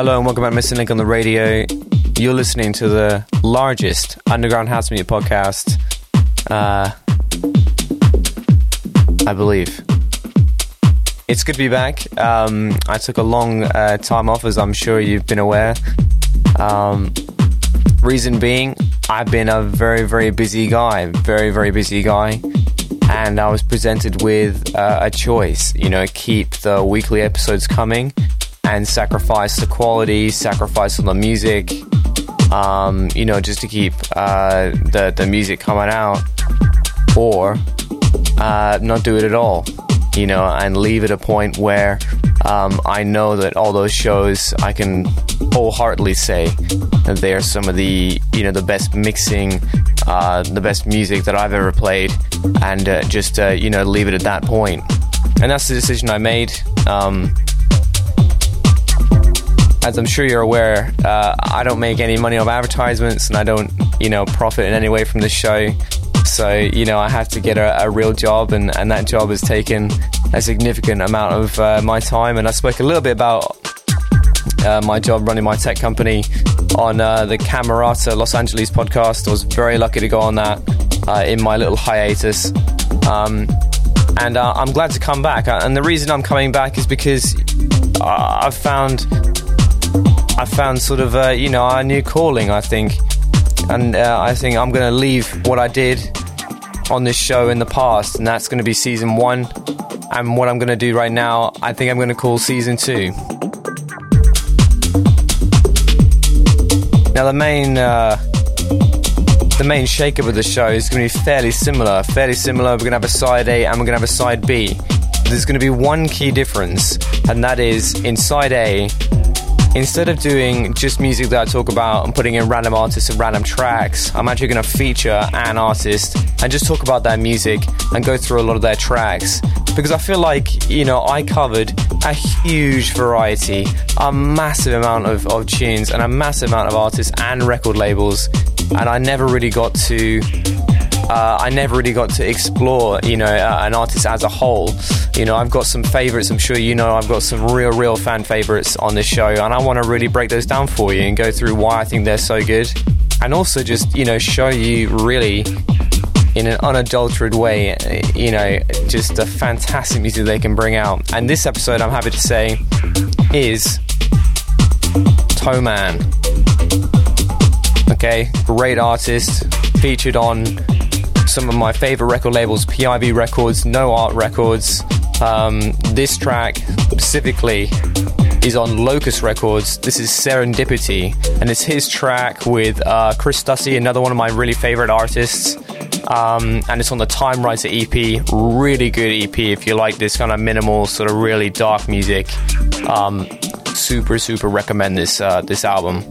Hello and welcome back to Missing Link on the radio. You're listening to the largest underground house music podcast, uh, I believe. It's good to be back. Um, I took a long uh, time off, as I'm sure you've been aware. Um, reason being, I've been a very, very busy guy, very, very busy guy. And I was presented with uh, a choice, you know, keep the weekly episodes coming and sacrifice the quality, sacrifice on the music, um, you know, just to keep uh, the the music coming out, or uh, not do it at all, you know, and leave at a point where um, I know that all those shows I can wholeheartedly say that they are some of the you know the best mixing, uh, the best music that I've ever played, and uh, just uh, you know leave it at that point. And that's the decision I made. Um, as I'm sure you're aware, uh, I don't make any money off advertisements and I don't, you know, profit in any way from this show. So, you know, I have to get a, a real job, and, and that job has taken a significant amount of uh, my time. And I spoke a little bit about uh, my job running my tech company on uh, the Camerata Los Angeles podcast. I was very lucky to go on that uh, in my little hiatus. Um, and uh, I'm glad to come back. And the reason I'm coming back is because I've found I found sort of uh, you know a new calling. I think, and uh, I think I'm going to leave what I did on this show in the past, and that's going to be season one. And what I'm going to do right now, I think I'm going to call season two. Now the main. Uh, the main shakeup of the show is going to be fairly similar. Fairly similar. We're going to have a side A and we're going to have a side B. There's going to be one key difference, and that is in side A, instead of doing just music that I talk about and putting in random artists and random tracks, I'm actually going to feature an artist and just talk about their music and go through a lot of their tracks. Because I feel like, you know, I covered a huge variety, a massive amount of, of tunes, and a massive amount of artists and record labels, and I never really got to uh, I never really got to explore, you know, uh, an artist as a whole. You know, I've got some favorites. I'm sure you know I've got some real, real fan favorites on this show, and I want to really break those down for you and go through why I think they're so good, and also just you know show you really in an unadulterated way, you know, just the fantastic music they can bring out. And this episode, I'm happy to say, is Toman. Okay, great artist, featured on some of my favorite record labels PIV Records, No Art Records. Um, this track specifically is on Locust Records. This is Serendipity, and it's his track with uh, Chris Stussy, another one of my really favorite artists. Um, and it's on the Time Writer EP. Really good EP if you like this kind of minimal, sort of really dark music. Um, super, super recommend this uh, this album.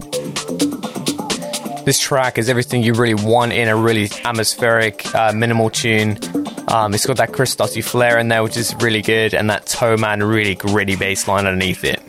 This track is everything you really want in a really atmospheric, uh, minimal tune. Um, it's got that Chris Stussy flair in there, which is really good, and that Toman really gritty bass line underneath it.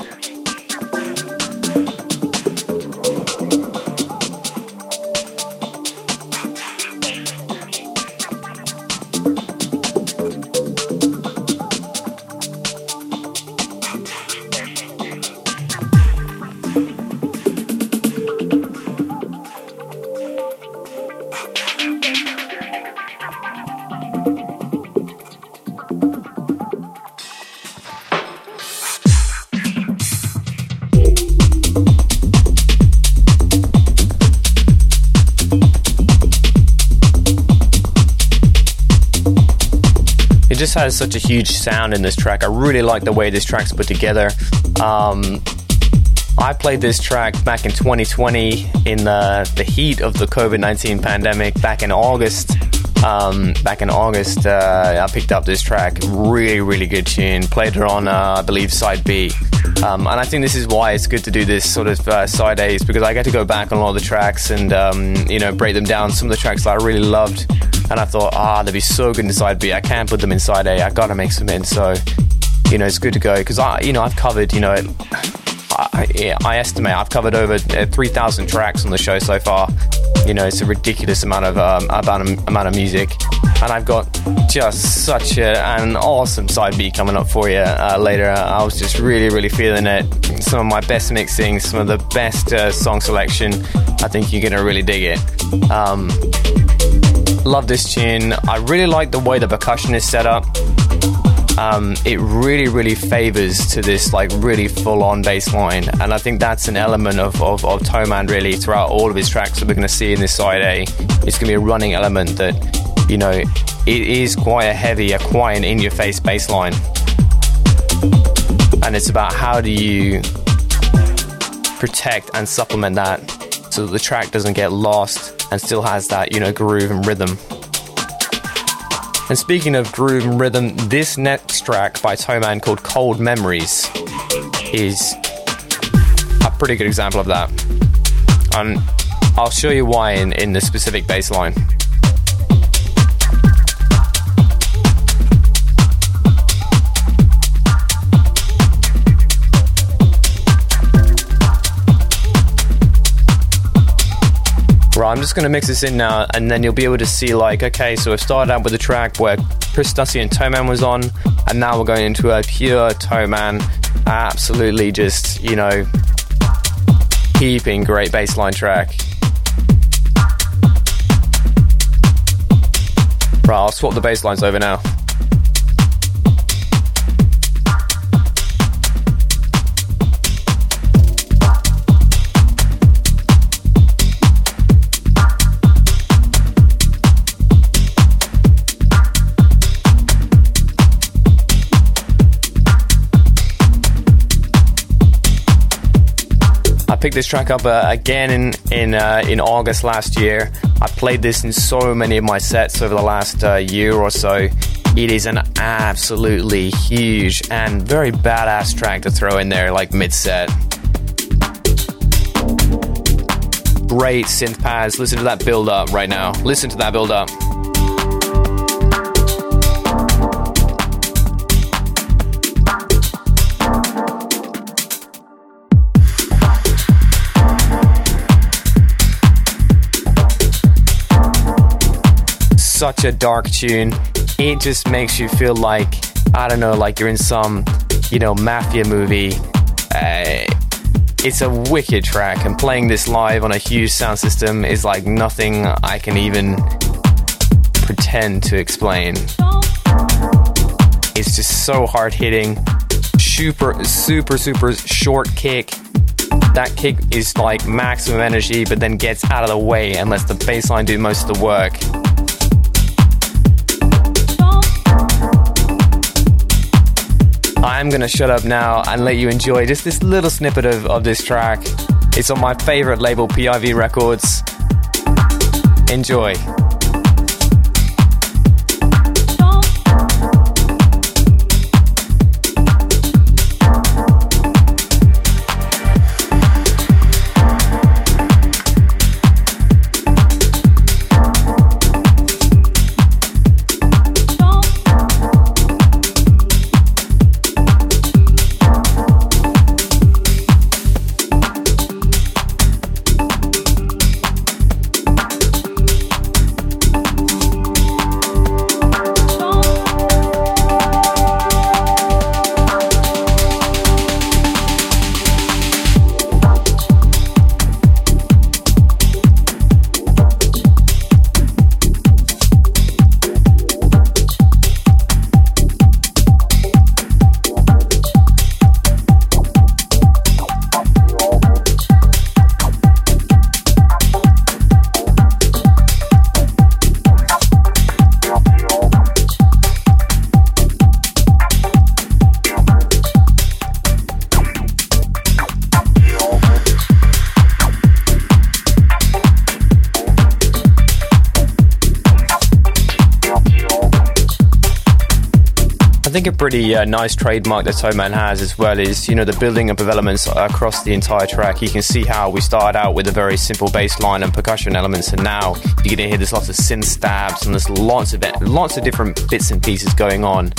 Such a huge sound in this track. I really like the way this track's put together. Um, I played this track back in 2020 in the, the heat of the COVID 19 pandemic, back in August. Um, back in August, uh, I picked up this track. Really, really good tune. Played it on, uh, I believe, side B. Um, and I think this is why it's good to do this sort of uh, side A's because I get to go back on a lot of the tracks and, um, you know, break them down. Some of the tracks that I really loved and I thought, ah, they'd be so good inside B. I can't put them inside A. I gotta mix them in. So, you know, it's good to go because I, you know, I've covered, you know, I, I estimate I've covered over uh, 3,000 tracks on the show so far. You know, it's a ridiculous amount of um, amount, amount of music, and I've got just such a, an awesome side B coming up for you uh, later. I was just really, really feeling it. Some of my best mixing, some of the best uh, song selection. I think you're gonna really dig it. Um, love this tune. I really like the way the percussion is set up um, it really, really favors to this like really full on bass line. And I think that's an element of, of, of Toman really throughout all of his tracks that we're going to see in this side A. It's going to be a running element that, you know, it is quite a heavy, a quite an in your face bass line. And it's about how do you protect and supplement that so that the track doesn't get lost and still has that, you know, groove and rhythm. And speaking of groove and rhythm, this next track by Toman called Cold Memories is a pretty good example of that. And I'll show you why in, in the specific bass line. I'm just going to mix this in now, and then you'll be able to see, like, okay, so I've started out with a track where Chris Stussy and Toman was on, and now we're going into a pure Toman, absolutely just, you know, heaping great bassline track. Right, I'll swap the bass lines over now. Picked this track up uh, again in in uh, in August last year. I played this in so many of my sets over the last uh, year or so. It is an absolutely huge and very badass track to throw in there, like mid set. Great synth pads. Listen to that build up right now. Listen to that build up. Such a dark tune. It just makes you feel like, I don't know, like you're in some, you know, mafia movie. Uh, it's a wicked track, and playing this live on a huge sound system is like nothing I can even pretend to explain. It's just so hard hitting, super, super, super short kick. That kick is like maximum energy, but then gets out of the way and lets the bassline do most of the work. I'm going to shut up now and let you enjoy just this little snippet of, of this track. It's on my favorite label, PIV Records. Enjoy. A uh, nice trademark that Toman has as well is, you know, the building up of elements across the entire track. You can see how we started out with a very simple bass line and percussion elements, and now you're going to hear there's lots of synth stabs and there's lots of lots of different bits and pieces going on.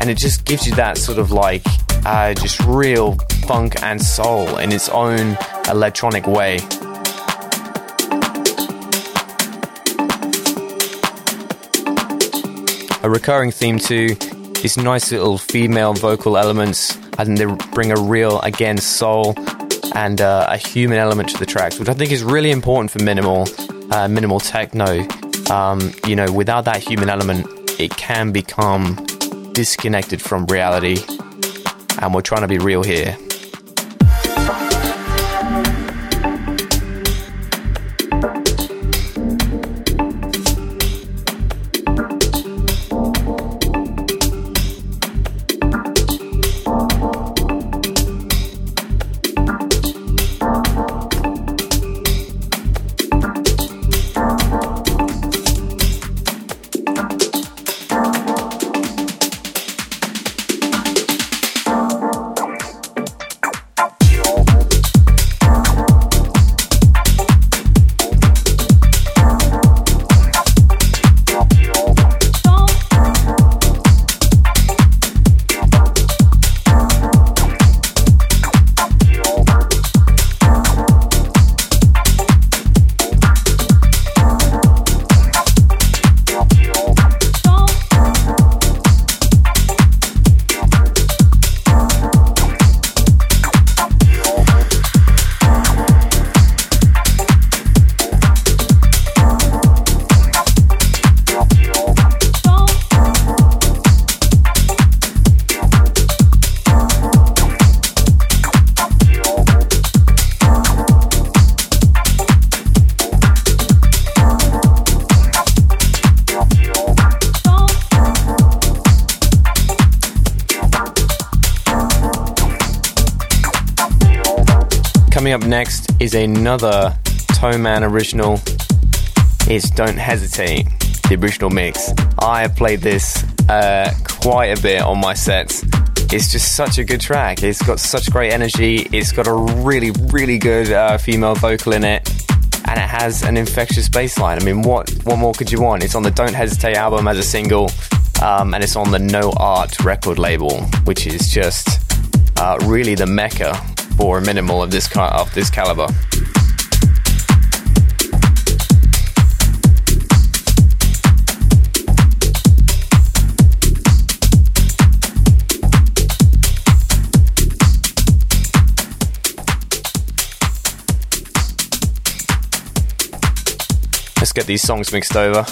and it just gives you that sort of like uh, just real funk and soul in its own electronic way. A recurring theme too is nice little female vocal elements, and they bring a real, again, soul and uh, a human element to the tracks, which I think is really important for minimal, uh, minimal techno. Um, you know, without that human element, it can become disconnected from reality, and we're trying to be real here. Coming up next is another Toman original. It's Don't Hesitate, the original mix. I have played this uh, quite a bit on my sets. It's just such a good track. It's got such great energy. It's got a really, really good uh, female vocal in it. And it has an infectious bass line. I mean, what, what more could you want? It's on the Don't Hesitate album as a single. Um, and it's on the No Art record label, which is just uh, really the mecca for minimal of this kind of this caliber. Let's get these songs mixed over.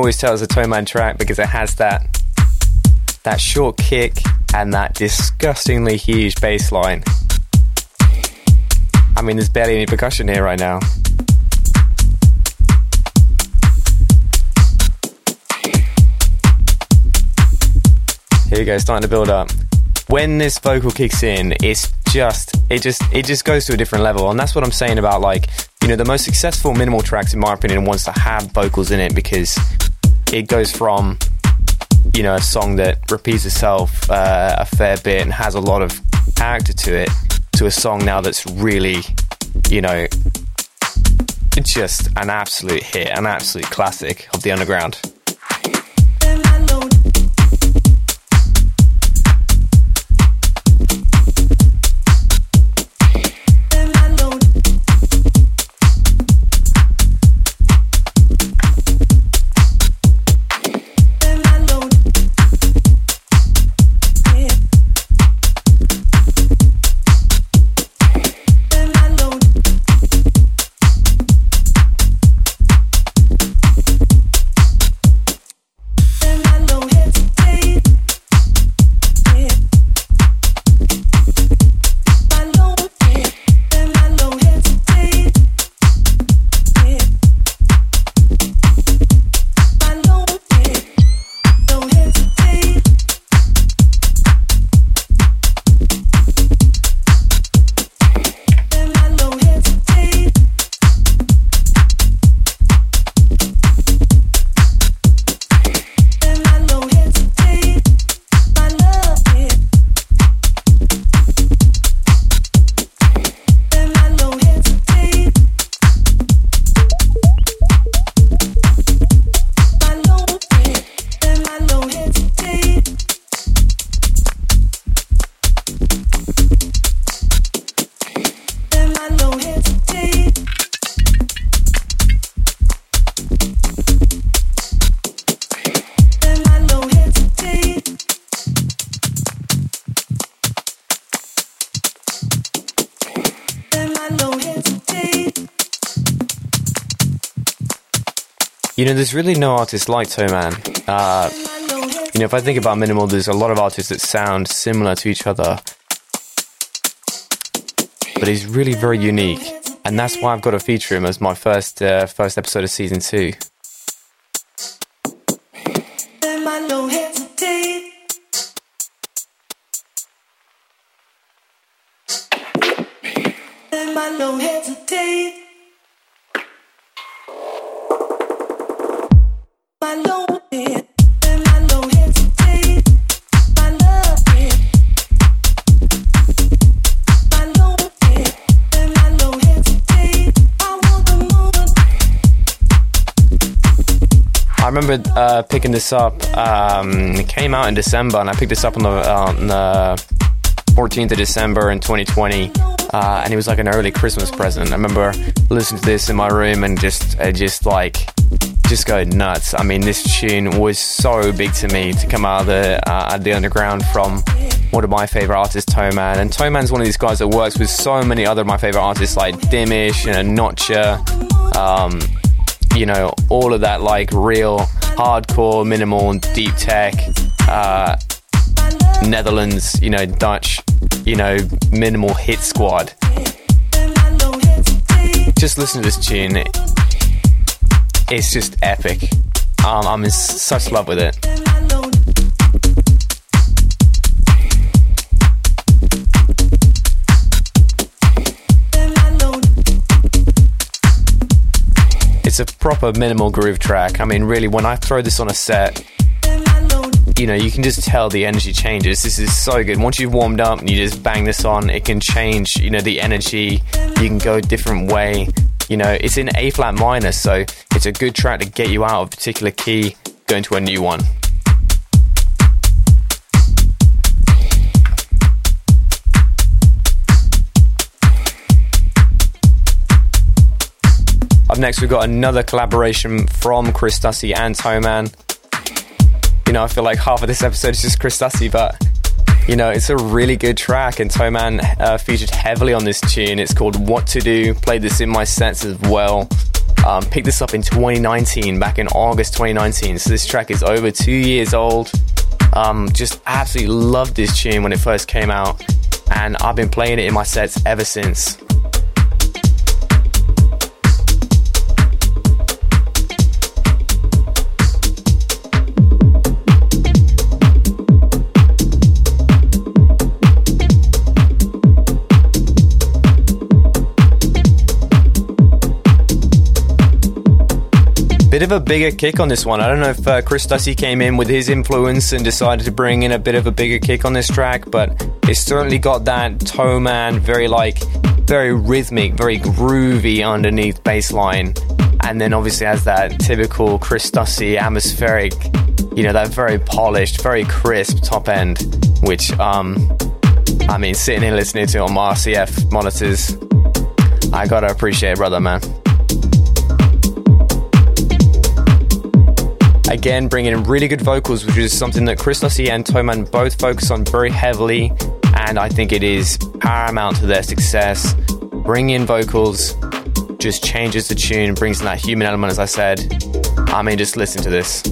Always tell it's a Toman track because it has that that short kick and that disgustingly huge bass line. I mean, there's barely any percussion here right now. Here we go, starting to build up. When this vocal kicks in, it's just it just it just goes to a different level, and that's what I'm saying about like you know the most successful minimal tracks, in my opinion, wants to have vocals in it because it goes from you know a song that repeats itself uh, a fair bit and has a lot of character to it to a song now that's really you know just an absolute hit an absolute classic of the underground there's really no artist like Toman. Uh, you know, if I think about minimal, there's a lot of artists that sound similar to each other, but he's really very unique, and that's why I've got to feature him as my first uh, first episode of season two. Remember uh, picking this up. Um, it came out in December, and I picked this up on the, on the 14th of December in 2020. Uh, and it was like an early Christmas present. I remember listening to this in my room and just, uh, just like, just going nuts. I mean, this tune was so big to me to come out of the, uh, the underground from one of my favorite artists, Toman. And Toman's one of these guys that works with so many other of my favorite artists like Dimmish and Notcha. Um, you know, all of that like real hardcore, minimal, deep tech, uh, Netherlands, you know, Dutch, you know, minimal hit squad. Just listen to this tune. It's just epic. Um, I'm in such love with it. A proper minimal groove track. I mean, really, when I throw this on a set, you know, you can just tell the energy changes. This is so good. Once you've warmed up and you just bang this on, it can change, you know, the energy. You can go a different way. You know, it's in A flat minor, so it's a good track to get you out of a particular key, going to a new one. Up next, we've got another collaboration from Chris Stussy and Toman. You know, I feel like half of this episode is just Chris Stussy, but you know, it's a really good track, and Toman uh, featured heavily on this tune. It's called What to Do. Played this in my sets as well. Um, picked this up in 2019, back in August 2019. So this track is over two years old. Um, just absolutely loved this tune when it first came out, and I've been playing it in my sets ever since. Bit of a bigger kick on this one. I don't know if uh, Chris Stussy came in with his influence and decided to bring in a bit of a bigger kick on this track, but it's certainly got that Toman, very like, very rhythmic, very groovy underneath bass line. And then obviously has that typical Chris Stussy atmospheric, you know, that very polished, very crisp top end, which, um, I mean, sitting here listening to it on my RCF monitors, I gotta appreciate it, brother, man. Again, bringing in really good vocals, which is something that Chris Stussy and Toman both focus on very heavily, and I think it is paramount to their success. Bringing in vocals just changes the tune, brings in that human element, as I said. I mean, just listen to this.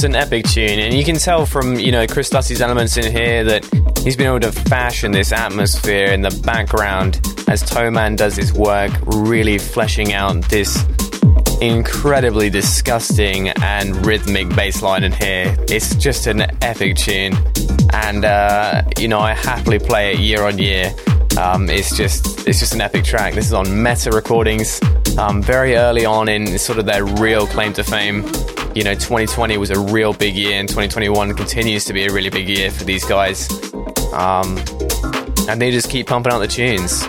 Just an epic tune, and you can tell from you know Chris Stussy's elements in here that he's been able to fashion this atmosphere in the background as Toman does his work, really fleshing out this incredibly disgusting and rhythmic bass line in here. It's just an epic tune, and uh, you know I happily play it year on year. Um, it's just it's just an epic track. This is on Meta Recordings, um, very early on in sort of their real claim to fame. You know, 2020 was a real big year, and 2021 continues to be a really big year for these guys. Um, and they just keep pumping out the tunes.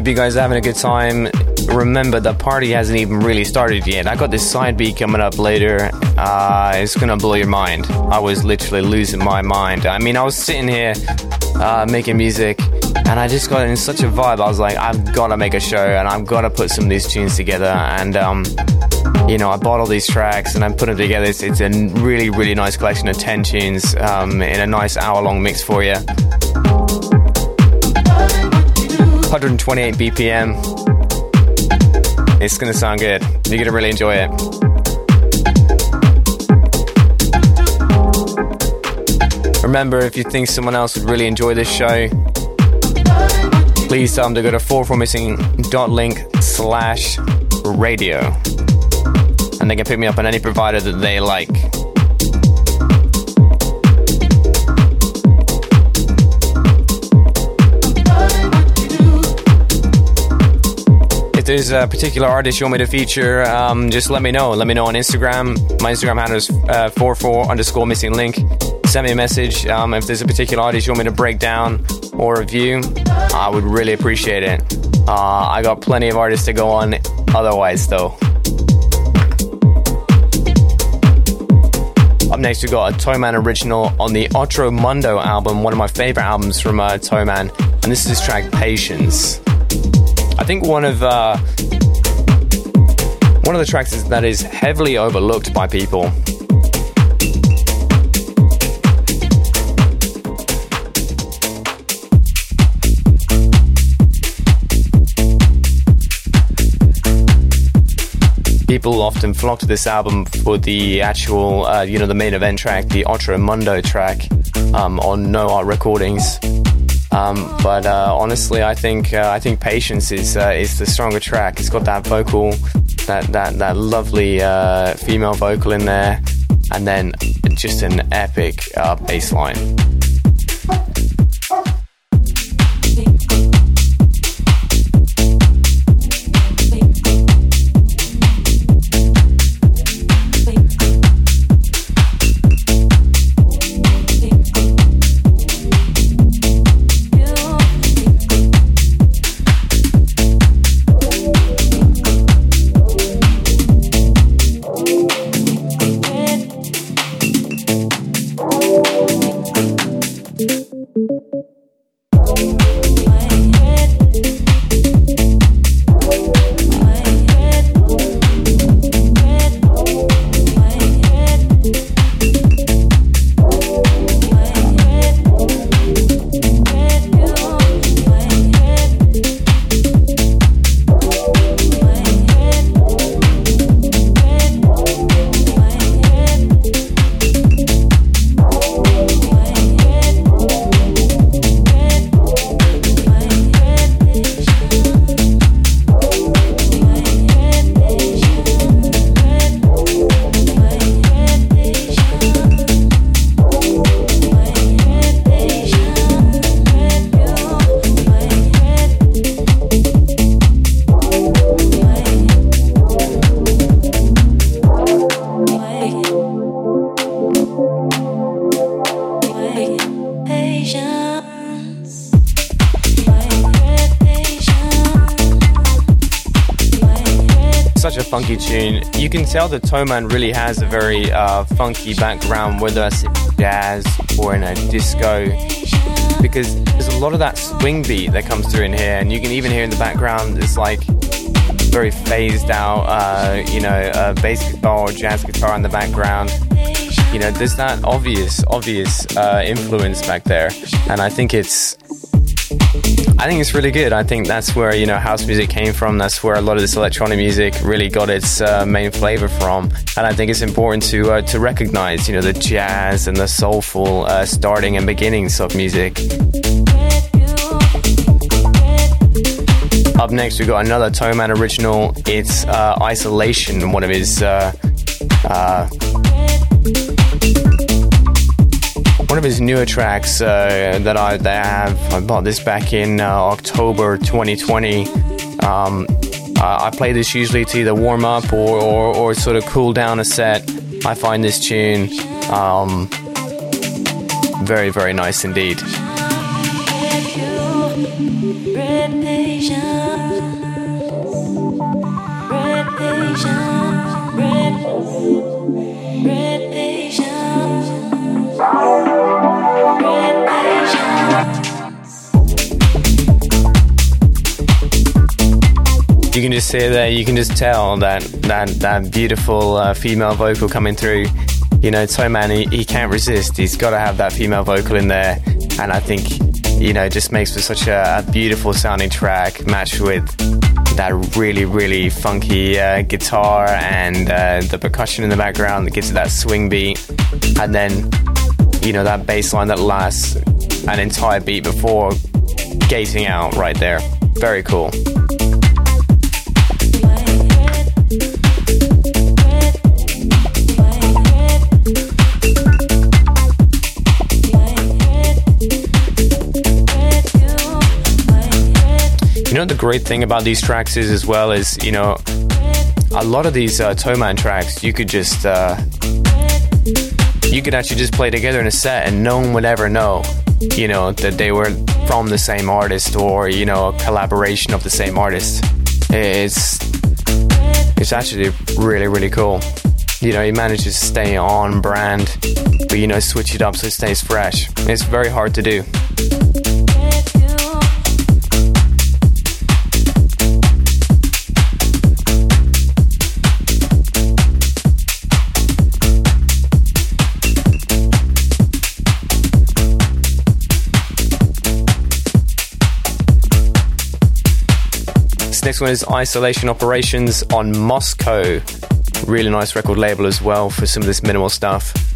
Guys are having a good time. Remember, the party hasn't even really started yet. I got this side B coming up later. Uh, it's gonna blow your mind. I was literally losing my mind. I mean, I was sitting here uh, making music, and I just got in such a vibe. I was like, I've gotta make a show, and I've gotta put some of these tunes together. And um, you know, I bought all these tracks and I'm putting them together. It's, it's, a really, really nice collection of 10 tunes um, in a nice hour long mix for you. 128 BPM. It's gonna sound good. You're gonna really enjoy it. Remember, if you think someone else would really enjoy this show, please tell them to go to 44missing.link slash radio. And they can pick me up on any provider that they like. There's a particular artist you want me to feature, um, just let me know. Let me know on Instagram. My Instagram handle is uh, 44 underscore missing link. Send me a message. Um, if there's a particular artist you want me to break down or review, I would really appreciate it. Uh, I got plenty of artists to go on otherwise, though. Up next, we've got a Toman original on the Otro Mundo album, one of my favorite albums from uh, Toman, and this is his track Patience. I think one of uh, one of the tracks is, that is heavily overlooked by people. People often flock to this album for the actual, uh, you know, the main event track, the Otro Mundo track um, on No Art Recordings. Um, but uh, honestly, I think uh, I think Patience is uh, is the stronger track. It's got that vocal, that that that lovely uh, female vocal in there, and then just an epic uh, bass line. You can tell that Toman really has a very uh, funky background, whether it's jazz or in a disco, because there's a lot of that swing beat that comes through in here, and you can even hear in the background it's like very phased out, uh, you know, uh, bass guitar or jazz guitar in the background. You know, there's that obvious, obvious uh, influence back there, and I think it's I think it's really good. I think that's where you know house music came from. That's where a lot of this electronic music really got its uh, main flavor from. And I think it's important to uh, to recognize you know the jazz and the soulful uh, starting and beginnings of music. Up next, we've got another Toman original. It's uh, Isolation, one of his uh, one of his newer tracks uh, that I that I have. I bought this back in uh, October 2020. Um, I play this usually to either warm up or, or, or, sort of cool down a set. I find this tune um, very, very nice indeed. Just there, you can just tell that that that beautiful uh, female vocal coming through. You know, Toman, he, he can't resist. He's got to have that female vocal in there, and I think you know, just makes for such a, a beautiful sounding track, matched with that really, really funky uh, guitar and uh, the percussion in the background that gives it that swing beat, and then you know that bass line that lasts an entire beat before gating out right there. Very cool. Great thing about these tracks is as well is, you know, a lot of these uh, Toman tracks, you could just, uh, you could actually just play together in a set and no one would ever know, you know, that they were from the same artist or, you know, a collaboration of the same artist. It's, it's actually really, really cool. You know, he manages to stay on brand, but, you know, switch it up so it stays fresh. It's very hard to do. Next one is Isolation Operations on Moscow. Really nice record label as well for some of this minimal stuff.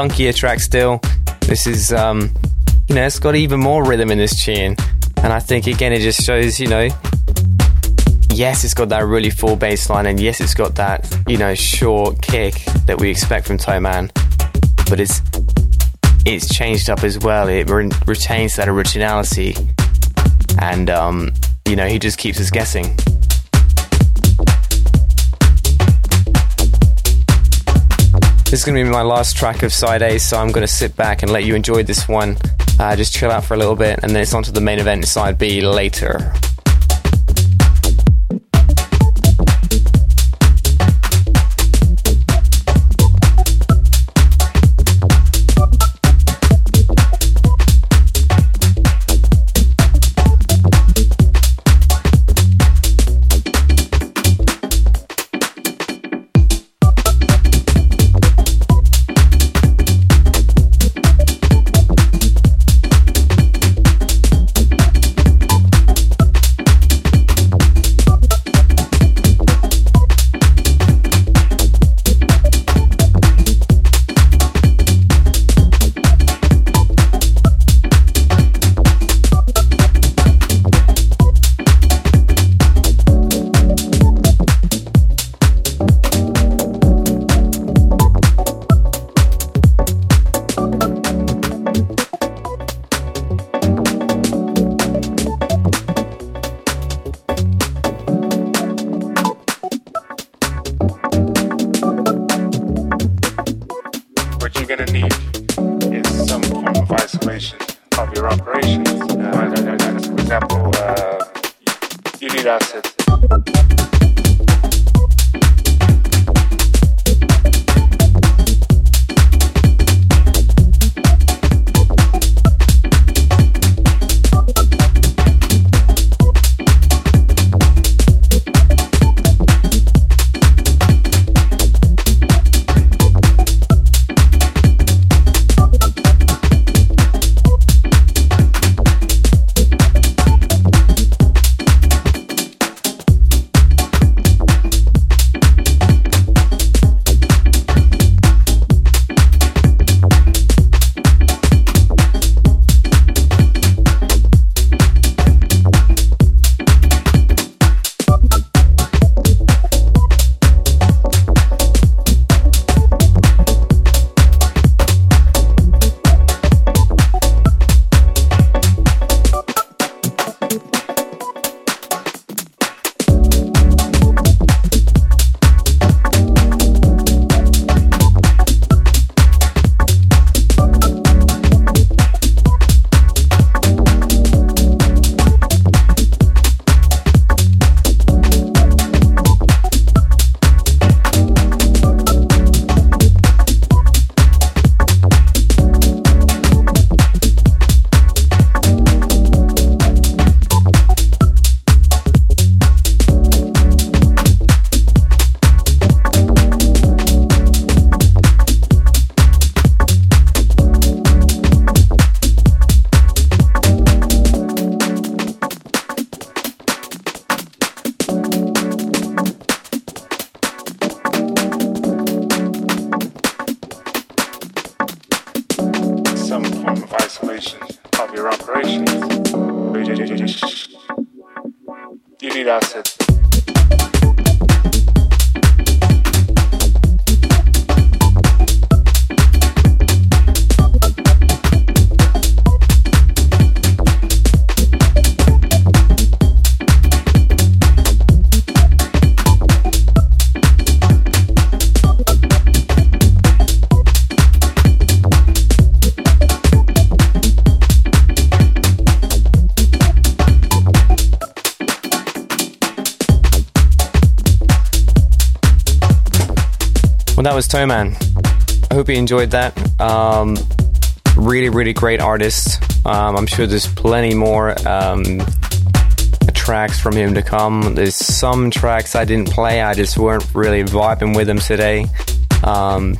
Funkier track still. This is, um, you know, it's got even more rhythm in this tune. And I think, again, it just shows, you know, yes, it's got that really full bass line, and yes, it's got that, you know, short kick that we expect from Toman, but it's it's changed up as well. It re- retains that originality, and um, you know, he just keeps us guessing. This is going to be my last track of side A, so I'm going to sit back and let you enjoy this one. Uh, just chill out for a little bit, and then it's on to the main event side B later. Was Toman. I hope you enjoyed that. Um, really, really great artist. Um, I'm sure there's plenty more um, tracks from him to come. There's some tracks I didn't play, I just weren't really vibing with them today. Um,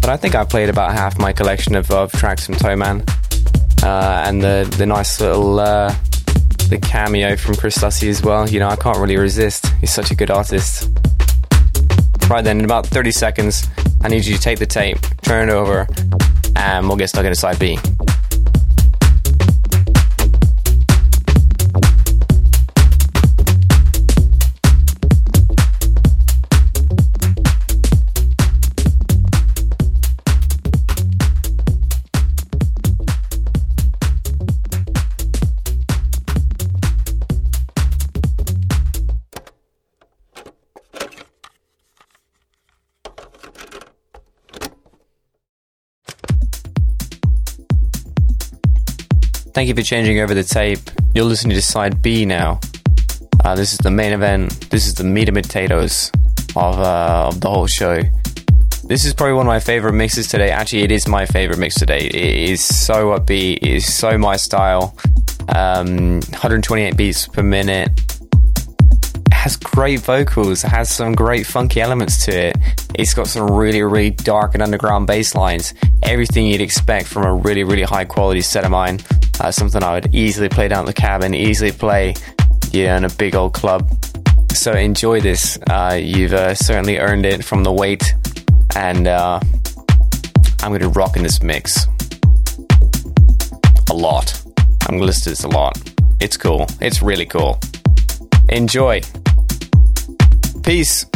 but I think I played about half my collection of, of tracks from Toman. Uh, and the, the nice little uh, the cameo from Chris Stussy as well. You know, I can't really resist. He's such a good artist. Right then, in about 30 seconds, I need you to take the tape, turn it over, and we'll get stuck into side B. Thank you for changing over the tape. You're listening to side B now. Uh, this is the main event. This is the meat and potatoes of, uh, of the whole show. This is probably one of my favorite mixes today. Actually, it is my favorite mix today. It is so upbeat. It is so my style. Um, 128 beats per minute. Has great vocals. Has some great funky elements to it. It's got some really, really dark and underground bass lines. Everything you'd expect from a really, really high quality set of mine. Uh, something I would easily play down at the cabin, easily play yeah, in a big old club. So enjoy this. Uh, you've uh, certainly earned it from the wait, and uh, I'm going to rock in this mix a lot. I'm going to listen to this a lot. It's cool. It's really cool. Enjoy. Peace.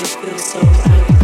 it feels so right.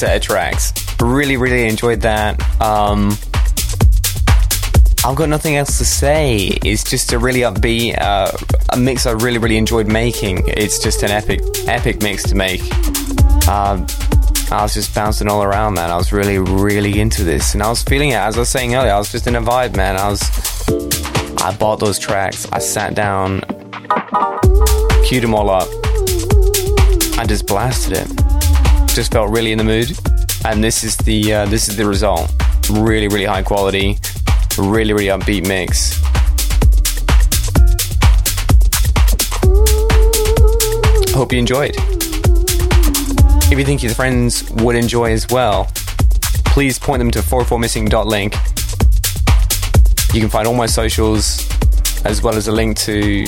Set of tracks. Really, really enjoyed that. Um, I've got nothing else to say. It's just a really upbeat, uh, a mix I really, really enjoyed making. It's just an epic, epic mix to make. Uh, I was just bouncing all around, man. I was really, really into this, and I was feeling it. As I was saying earlier, I was just in a vibe, man. I was, I bought those tracks. I sat down, queued them all up, I just blasted it. Just felt really in the mood, and this is the uh, this is the result. Really, really high quality really, really upbeat mix. Hope you enjoyed. If you think your friends would enjoy as well, please point them to 44missing.link. You can find all my socials as well as a link to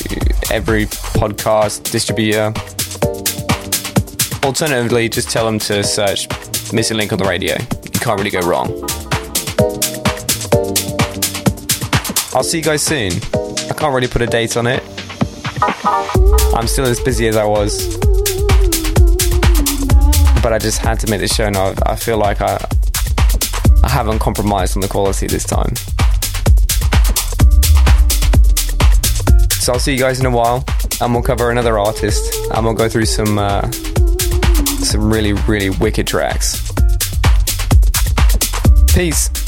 every podcast distributor. Alternatively, just tell them to search Missing Link on the radio. You can't really go wrong. I'll see you guys soon. I can't really put a date on it. I'm still as busy as I was. But I just had to make the show now. I feel like I I haven't compromised on the quality this time. So I'll see you guys in a while and we'll cover another artist and we'll go through some uh, some really really wicked tracks. Peace.